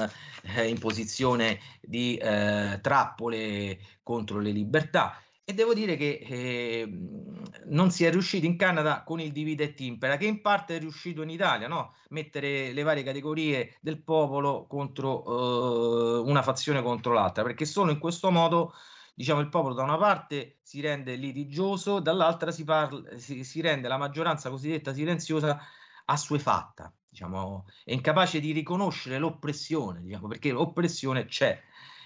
eh, imposizione di eh, trappole contro le libertà. E devo dire che eh, non si è riusciti in Canada con il divide et impera, che in parte è riuscito in Italia, no? mettere le varie categorie del popolo contro eh, una fazione contro l'altra, perché solo in questo modo diciamo, il popolo da una parte si rende litigioso, dall'altra si, parla, si, si rende la maggioranza cosiddetta silenziosa assuefatta, diciamo, è incapace di riconoscere l'oppressione, diciamo, perché l'oppressione c'è,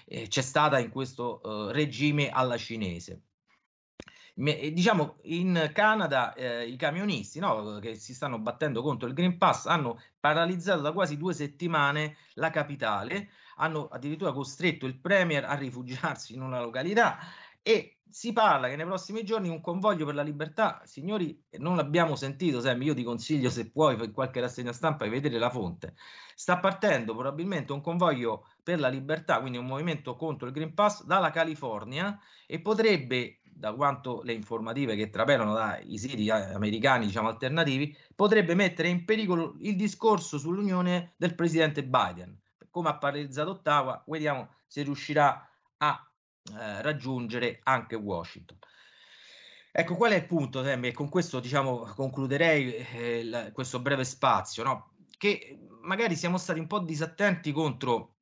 eh, c'è stata in questo uh, regime alla cinese. Me, diciamo in Canada eh, i camionisti no, che si stanno battendo contro il Green Pass hanno paralizzato da quasi due settimane la capitale hanno addirittura costretto il Premier a rifugiarsi in una località e si parla che nei prossimi giorni un convoglio per la libertà, signori, non l'abbiamo sentito, Sam, io ti consiglio se puoi in qualche rassegna stampa di vedere la fonte, sta partendo probabilmente un convoglio per la libertà, quindi un movimento contro il Green Pass dalla California e potrebbe da quanto le informative che trapelano dai siti eh, americani, diciamo alternativi, potrebbe mettere in pericolo il discorso sull'unione del presidente Biden come ha paralizzato Ottawa, vediamo se riuscirà a eh, raggiungere anche Washington. Ecco, qual è il punto, Sammy? E con questo diciamo, concluderei eh, la, questo breve spazio, no? che magari siamo stati un po' disattenti contro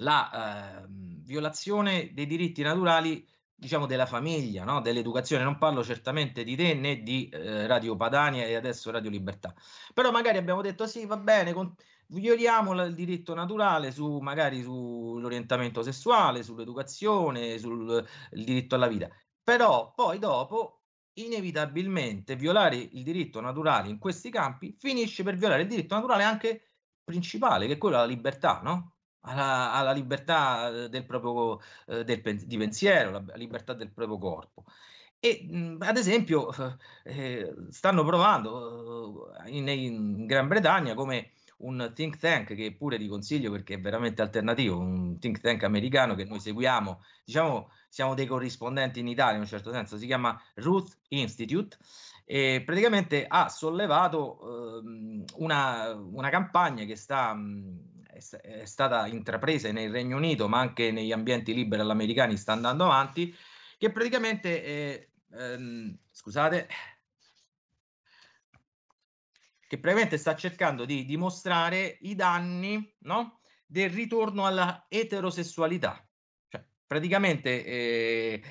la eh, violazione dei diritti naturali diciamo della famiglia, no? dell'educazione. Non parlo certamente di te né di eh, Radio Padania e adesso Radio Libertà. Però magari abbiamo detto sì, va bene, con... violiamo il diritto naturale su magari sull'orientamento sessuale, sull'educazione, sul diritto alla vita. Però poi dopo inevitabilmente violare il diritto naturale in questi campi finisce per violare il diritto naturale anche principale, che è quello della libertà, no? Alla, alla, libertà del proprio eh, del, di pensiero, la libertà del proprio corpo. E mh, ad esempio eh, stanno provando eh, in, in, Gran Bretagna come un think tank che pure ti consiglio perché è veramente alternativo, un think tank americano che noi seguiamo, diciamo siamo dei corrispondenti in Italia in un certo senso, si chiama Ruth Institute e praticamente ha sollevato eh, una, una, campagna che sta, mh, è, stata intrapresa nel Regno Unito ma anche negli ambienti liberi all'americani sta andando avanti, che praticamente, è, ehm, scusate, che praticamente sta cercando di dimostrare i danni no? del ritorno alla eterosessualità. Cioè, praticamente eh,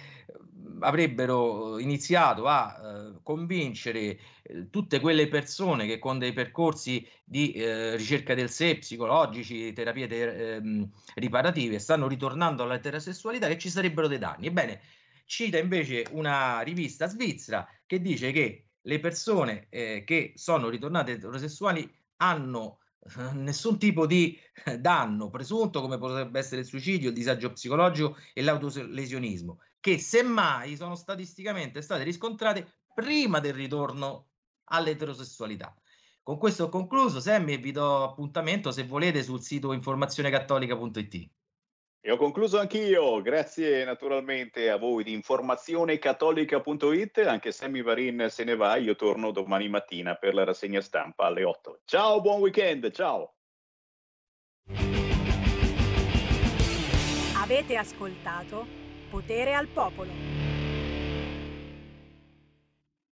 avrebbero iniziato a eh, convincere eh, tutte quelle persone che con dei percorsi di eh, ricerca del sé, psicologici, terapie ter- ehm, riparative, stanno ritornando alla eterosessualità che ci sarebbero dei danni. Ebbene, cita invece una rivista svizzera che dice che le persone eh, che sono ritornate eterosessuali hanno eh, nessun tipo di eh, danno presunto come potrebbe essere il suicidio, il disagio psicologico e l'autolesionismo, che semmai sono statisticamente state riscontrate prima del ritorno all'eterosessualità. Con questo ho concluso, Sammy, e vi do appuntamento se volete sul sito informazionecattolica.it. E ho concluso anch'io, grazie naturalmente a voi di informazionecattolica.it, anche Sammy Varin se ne va, io torno domani mattina per la rassegna stampa alle 8. Ciao, buon weekend, ciao! Avete ascoltato Potere al Popolo.